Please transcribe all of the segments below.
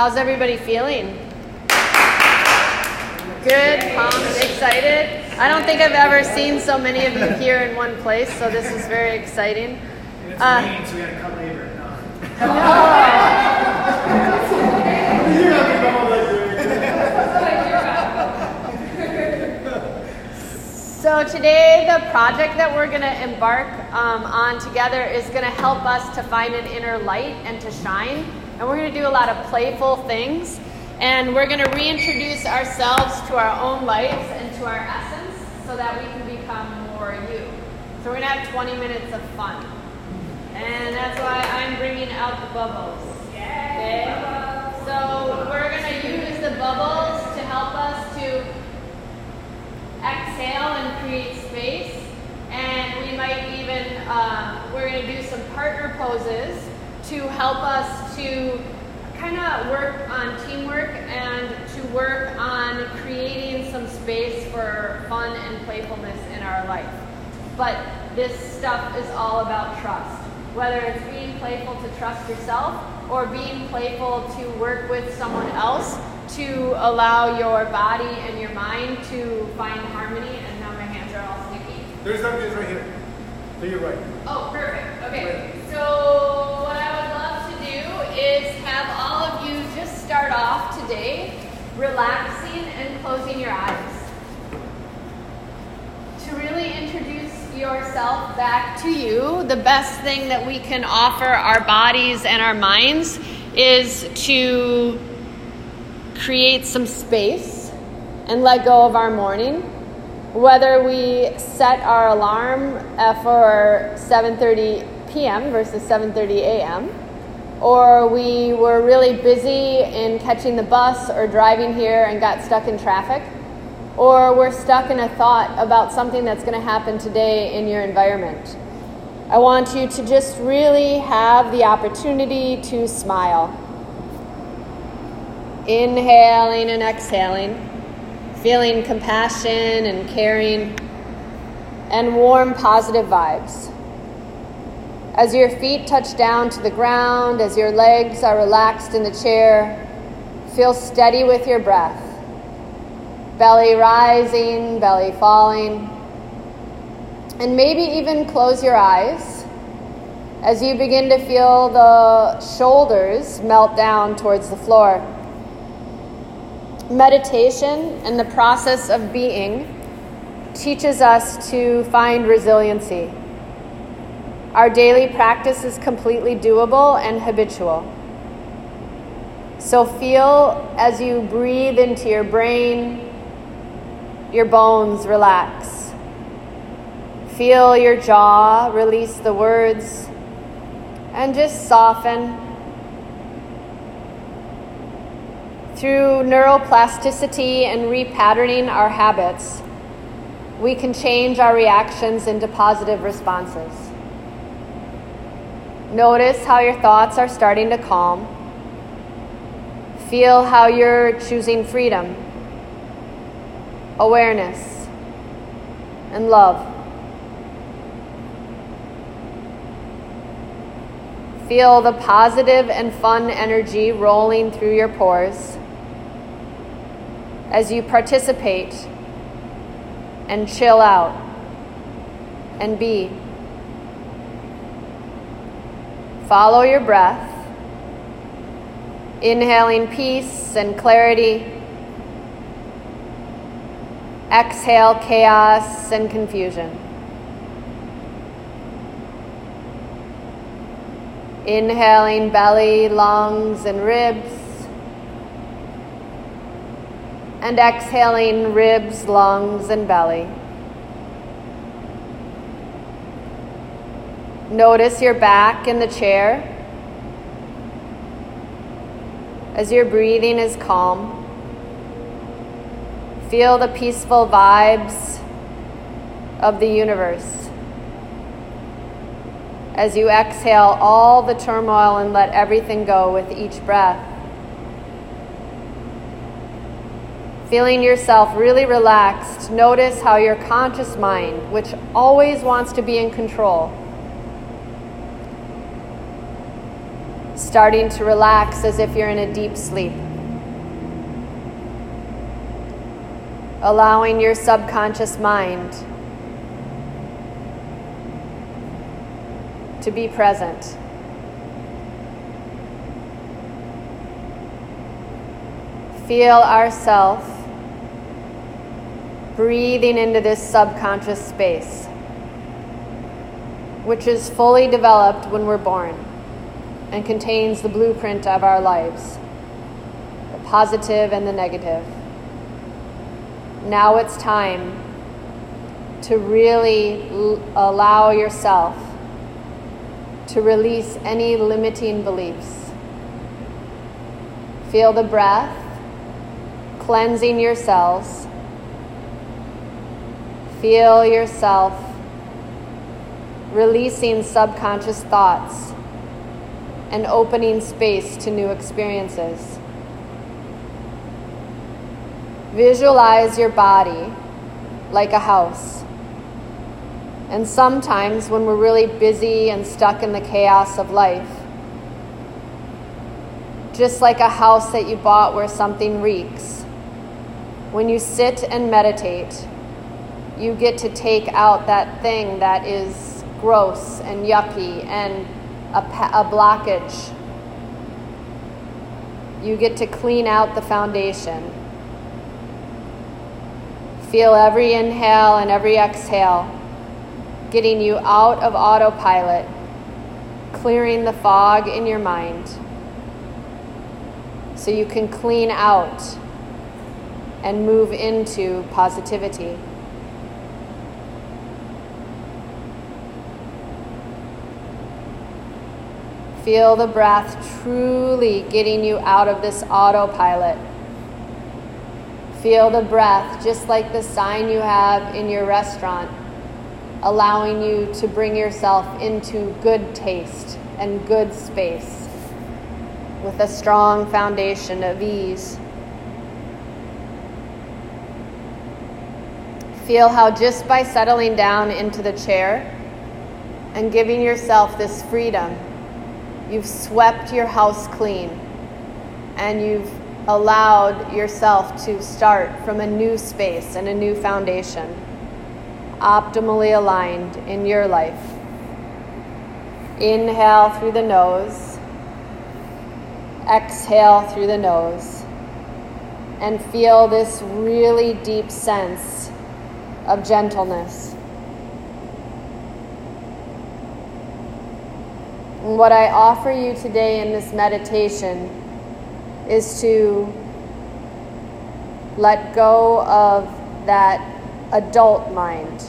How's everybody feeling? Good, pumped, excited. I don't think I've ever seen so many of you here in one place, so this is very exciting. Uh, raining, so we had to cut labor. So today, the project that we're going to embark um, on together is going to help us to find an inner light and to shine. And we're going to do a lot of playful things. And we're going to reintroduce ourselves to our own lights and to our essence so that we can become more you. So we're going to have 20 minutes of fun. And that's why I'm bringing out the bubbles. Okay? So we're going to use the bubbles to help us to exhale and create space. And we might even, uh, we're going to do some partner poses to help us to kind of work on teamwork and to work on creating some space for fun and playfulness in our life. But this stuff is all about trust. Whether it's being playful to trust yourself or being playful to work with someone else to allow your body and your mind to find harmony. And now my hands are all sticky. There's something right here. To your right. Oh, perfect. Okay. So today relaxing and closing your eyes. To really introduce yourself back to you, the best thing that we can offer our bodies and our minds is to create some space and let go of our morning whether we set our alarm for 7:30 p.m. versus 7:30 a.m. or we were really busy in catching the bus or driving here and got stuck in traffic or we're stuck in a thought about something that's going to happen today in your environment. I want you to just really have the opportunity to smile. Inhaling and exhaling feeling compassion and caring, and warm, positive vibes. As your feet touch down to the ground, as your legs are relaxed in the chair, feel steady with your breath. Belly rising, belly falling. And maybe even close your eyes as you begin to feel the shoulders melt down towards the floor meditation and the process of being teaches us to find resiliency. Our daily practice is completely doable and habitual. So feel as you breathe into your brain, your bones relax. Feel your jaw release the words and just soften. Through neuroplasticity and repatterning our habits, we can change our reactions into positive responses. Notice how your thoughts are starting to calm. Feel how you're choosing freedom, awareness, and love. Feel the positive and fun energy rolling through your pores as you participate and chill out and be. Follow your breath, inhaling peace and clarity. Exhale chaos and confusion. Inhaling belly, lungs, and ribs. And exhaling ribs, lungs, and belly. Notice your back in the chair as your breathing is calm. Feel the peaceful vibes of the universe as you exhale all the turmoil and let everything go with each breath. Feeling yourself really relaxed, notice how your conscious mind, which always wants to be in control, starting to relax as if you're in a deep sleep. Allowing your subconscious mind to be present. Feel ourself breathing into this subconscious space, which is fully developed when we're born and contains the blueprint of our lives the positive and the negative. Now it's time to really l- allow yourself to release any limiting beliefs. Feel the breath cleansing your cells. Feel yourself releasing subconscious thoughts and opening space to new experiences. Visualize your body like a house. And sometimes, when we're really busy and stuck in the chaos of life, just like a house that you bought where something reeks, when you sit and meditate, you get to take out that thing that is gross and yucky and a, a blockage. You get to clean out the foundation. Feel every inhale and every exhale getting you out of autopilot, clearing the fog in your mind so you can clean out and move into positivity. Feel the breath truly getting you out of this autopilot. Feel the breath just like the sign you have in your restaurant, allowing you to bring yourself into good taste and good space with a strong foundation of ease. Feel how just by settling down into the chair and giving yourself this freedom, you've swept your house clean and you've allowed yourself to start from a new space and a new foundation, optimally aligned in your life. Inhale through the nose, exhale through the nose, and feel this really deep sense of gentleness. And what I offer you today in this meditation is to let go of that adult mind,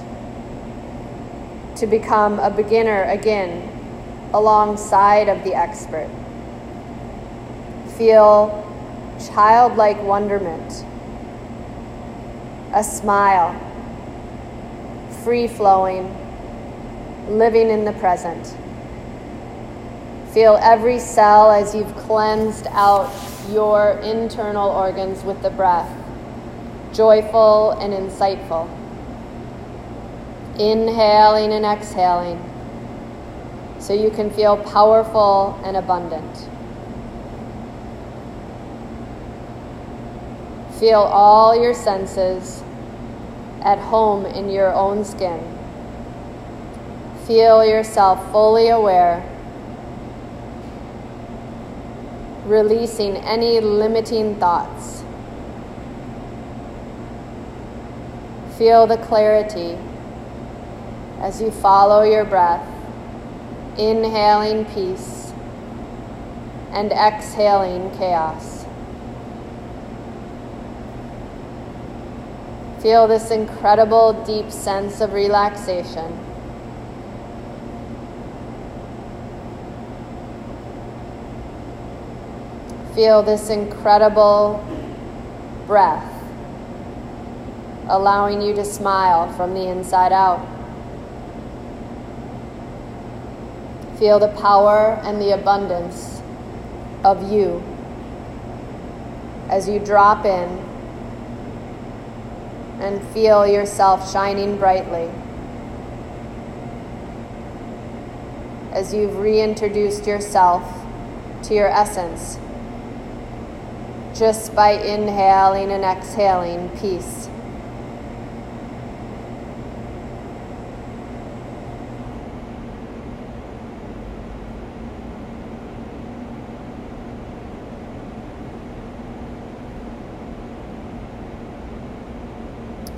to become a beginner again alongside of the expert. Feel childlike wonderment, a smile free flowing, living in the present. Feel every cell as you've cleansed out your internal organs with the breath, joyful and insightful. Inhaling and exhaling so you can feel powerful and abundant. Feel all your senses at home in your own skin. Feel yourself fully aware, releasing any limiting thoughts. Feel the clarity as you follow your breath, inhaling peace and exhaling chaos. Feel this incredible deep sense of relaxation. Feel this incredible breath, allowing you to smile from the inside out. Feel the power and the abundance of you as you drop in and feel yourself shining brightly. As you've reintroduced yourself to your essence just by inhaling and exhaling peace.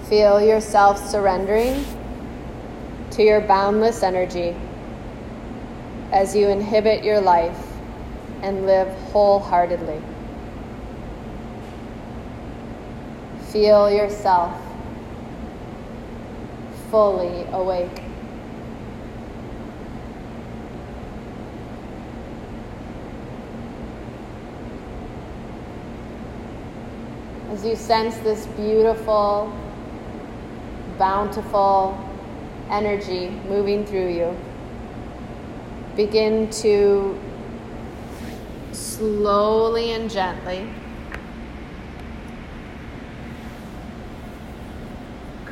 Feel yourself surrendering to your boundless energy as you inhibit your life and live wholeheartedly. Feel yourself fully awake. As you sense this beautiful, bountiful energy moving through you, begin to slowly and gently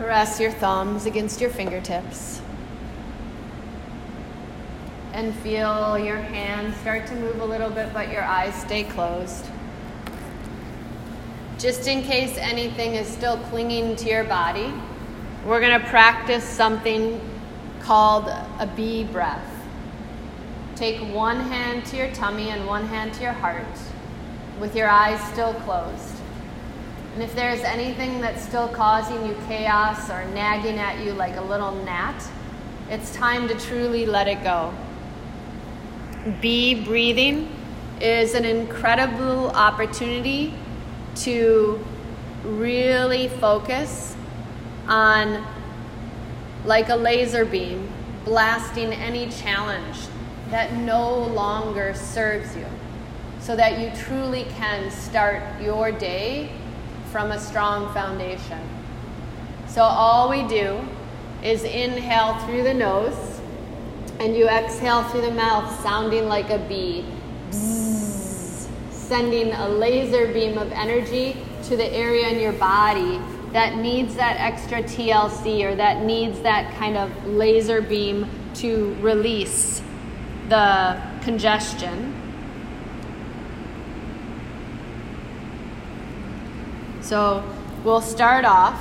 caress your thumbs against your fingertips and feel your hands start to move a little bit, but your eyes stay closed. Just in case anything is still clinging to your body, we're going to practice something called a bee breath. Take one hand to your tummy and one hand to your heart with your eyes still closed. And if there's anything that's still causing you chaos or nagging at you like a little gnat, it's time to truly let it go. Bee breathing is an incredible opportunity to really focus on, like a laser beam, blasting any challenge that no longer serves you so that you truly can start your day from a strong foundation. So, all we do is inhale through the nose and you exhale through the mouth, sounding like a bee, Bzzz, sending a laser beam of energy to the area in your body that needs that extra TLC or that needs that kind of laser beam to release the congestion. So we'll start off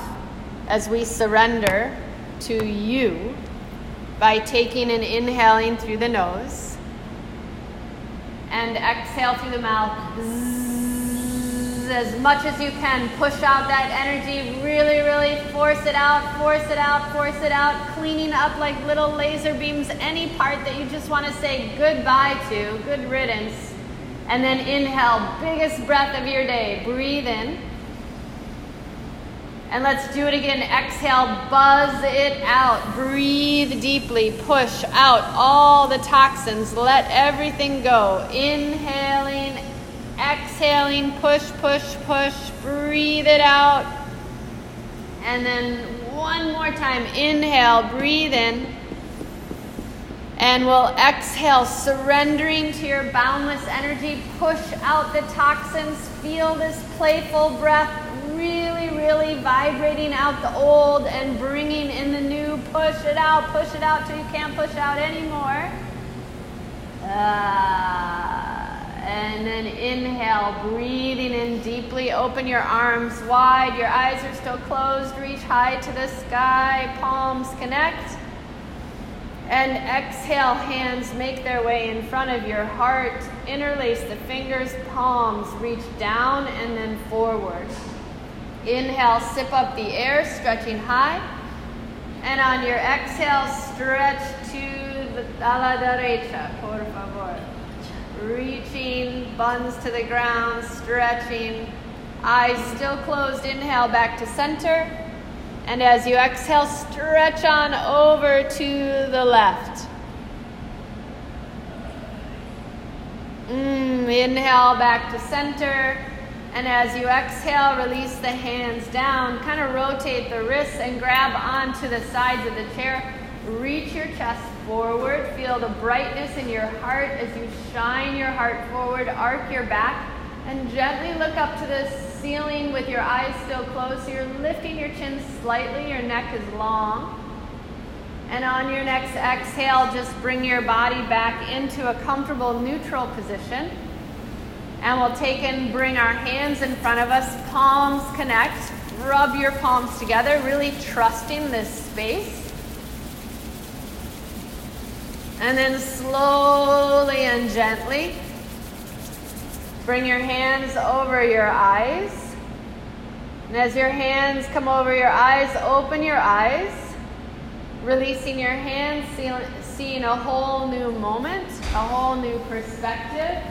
as we surrender to you by taking and inhaling through the nose and exhale through the mouth as much as you can. Push out that energy, really, really force it out, force it out, force it out, cleaning up like little laser beams any part that you just want to say goodbye to, good riddance. And then inhale, biggest breath of your day. Breathe in. And let's do it again. Exhale, buzz it out. Breathe deeply. Push out all the toxins. Let everything go. Inhaling, exhaling, push, push, push. Breathe it out. And then one more time. Inhale, breathe in. And we'll exhale, surrendering to your boundless energy. Push out the toxins. Feel this playful breath really, vibrating out the old and bringing in the new. Push it out, push it out till you can't push out anymore. Uh, and then inhale, breathing in deeply. Open your arms wide. Your eyes are still closed. Reach high to the sky. Palms connect. And exhale, hands make their way in front of your heart. Interlace the fingers, palms reach down and then forward. Inhale, sip up the air, stretching high. And on your exhale, stretch to the a la derecha, por favor. Reaching, buns to the ground, stretching. Eyes still closed. Inhale back to center. And as you exhale, stretch on over to the left. Mm, inhale back to center. And as you exhale, release the hands down. Kind of rotate the wrists and grab onto the sides of the chair. Reach your chest forward. Feel the brightness in your heart as you shine your heart forward. Arc your back and gently look up to the ceiling with your eyes still closed. So you're lifting your chin slightly. Your neck is long. And on your next exhale, just bring your body back into a comfortable neutral position. And we'll take and bring our hands in front of us, palms connect. Rub your palms together, really trusting this space. And then slowly and gently bring your hands over your eyes. And as your hands come over your eyes, open your eyes, releasing your hands, seeing a whole new moment, a whole new perspective.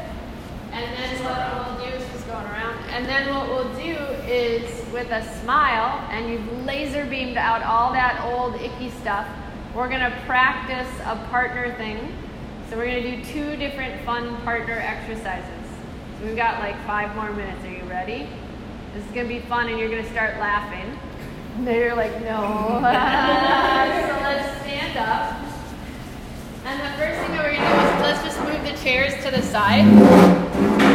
And then what we'll do is just going around. And then what we'll do is with a smile, and you've laser beamed out all that old icky stuff. We're gonna practice a partner thing. So we're gonna do two different fun partner exercises. So we've got like five more minutes. Are you ready? This is gonna be fun, and you're gonna start laughing. And then you're like, no. so let's stand up. chairs to the side.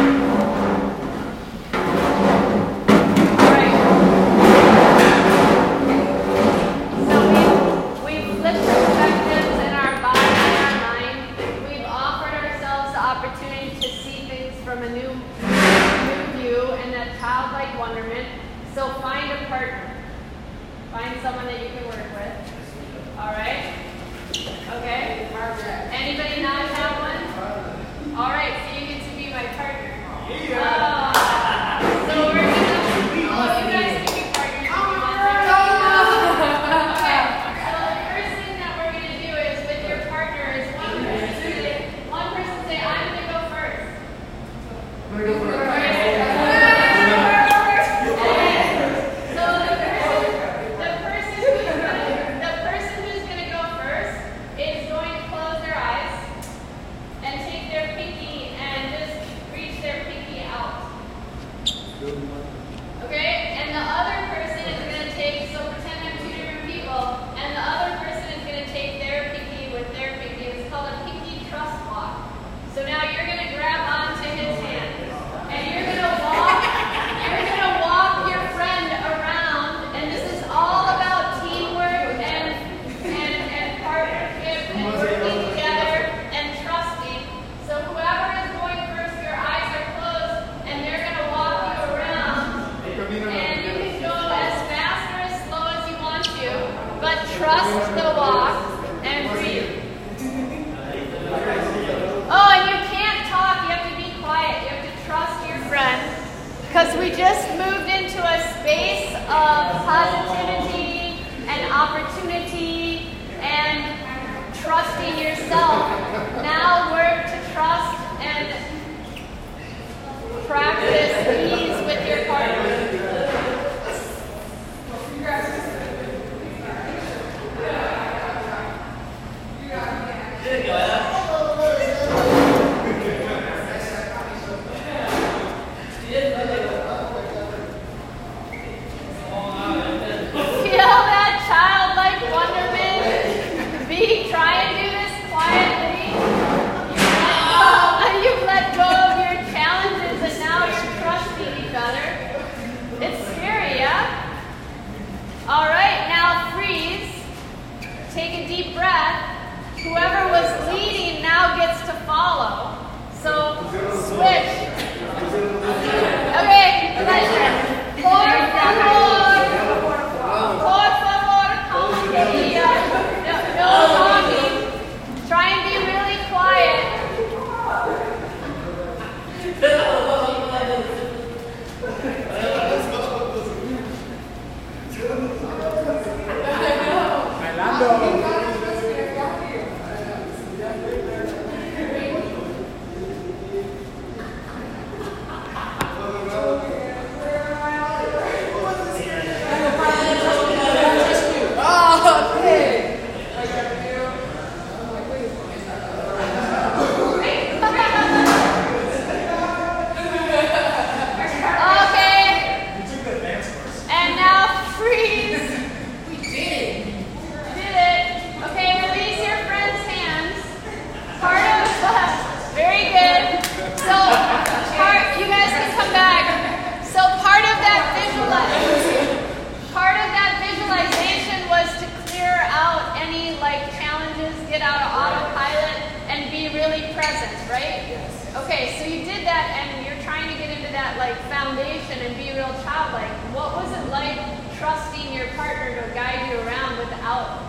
Your partner to guide you around without?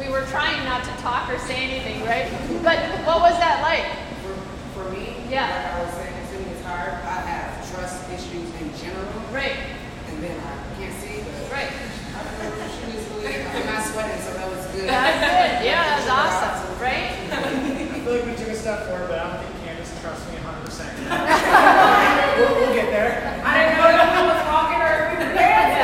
We were trying not to talk or say anything, right? But what was that like? For, for me, Yeah. like I was saying, to me it's hard. I have trust issues in general, Right, and then I can't see, but right. I don't know if she was really, I'm not sweating, so that was good. That's good. Yeah, that's awesome, right? I feel like we took a step forward, but I don't think Candace trusts me 100%. we'll, we'll get there. I didn't know if I was talking or if we were dancing.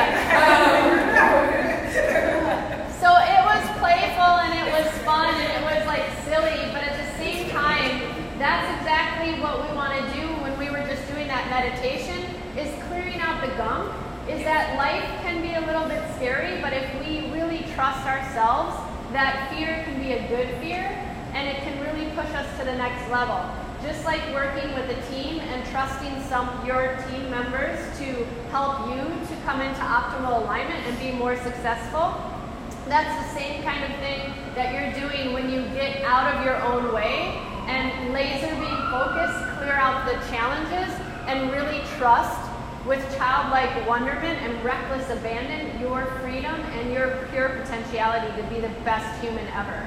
So it was playful and it was fun and it was like silly, but at the same time, that's exactly what we want to do when we were just doing that meditation is clearing out the gunk. Is that life can be a little bit scary, but if we really trust ourselves, that fear can be a good fear and it can really push us to the next level. Just like working with a team and trusting some your team members to help you to come into optimal alignment and be more successful. That's the same kind of thing that you're doing when you get out of your own way and laser beam focus, clear out the challenges, and really trust with childlike wonderment and reckless abandon your freedom and your pure potentiality to be the best human ever.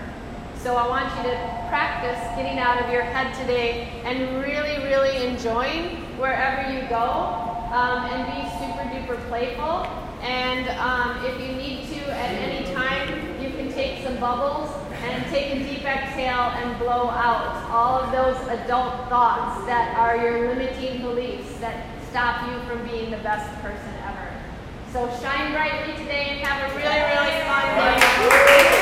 So I want you to practice getting out of your head today and really, really enjoying wherever you go um, and be super duper playful. And um, if you need to at any time, you can take some bubbles and take a deep exhale and blow out all of those adult thoughts that are your limiting beliefs that stop you from being the best person ever. So shine brightly today and have a really, really fun day.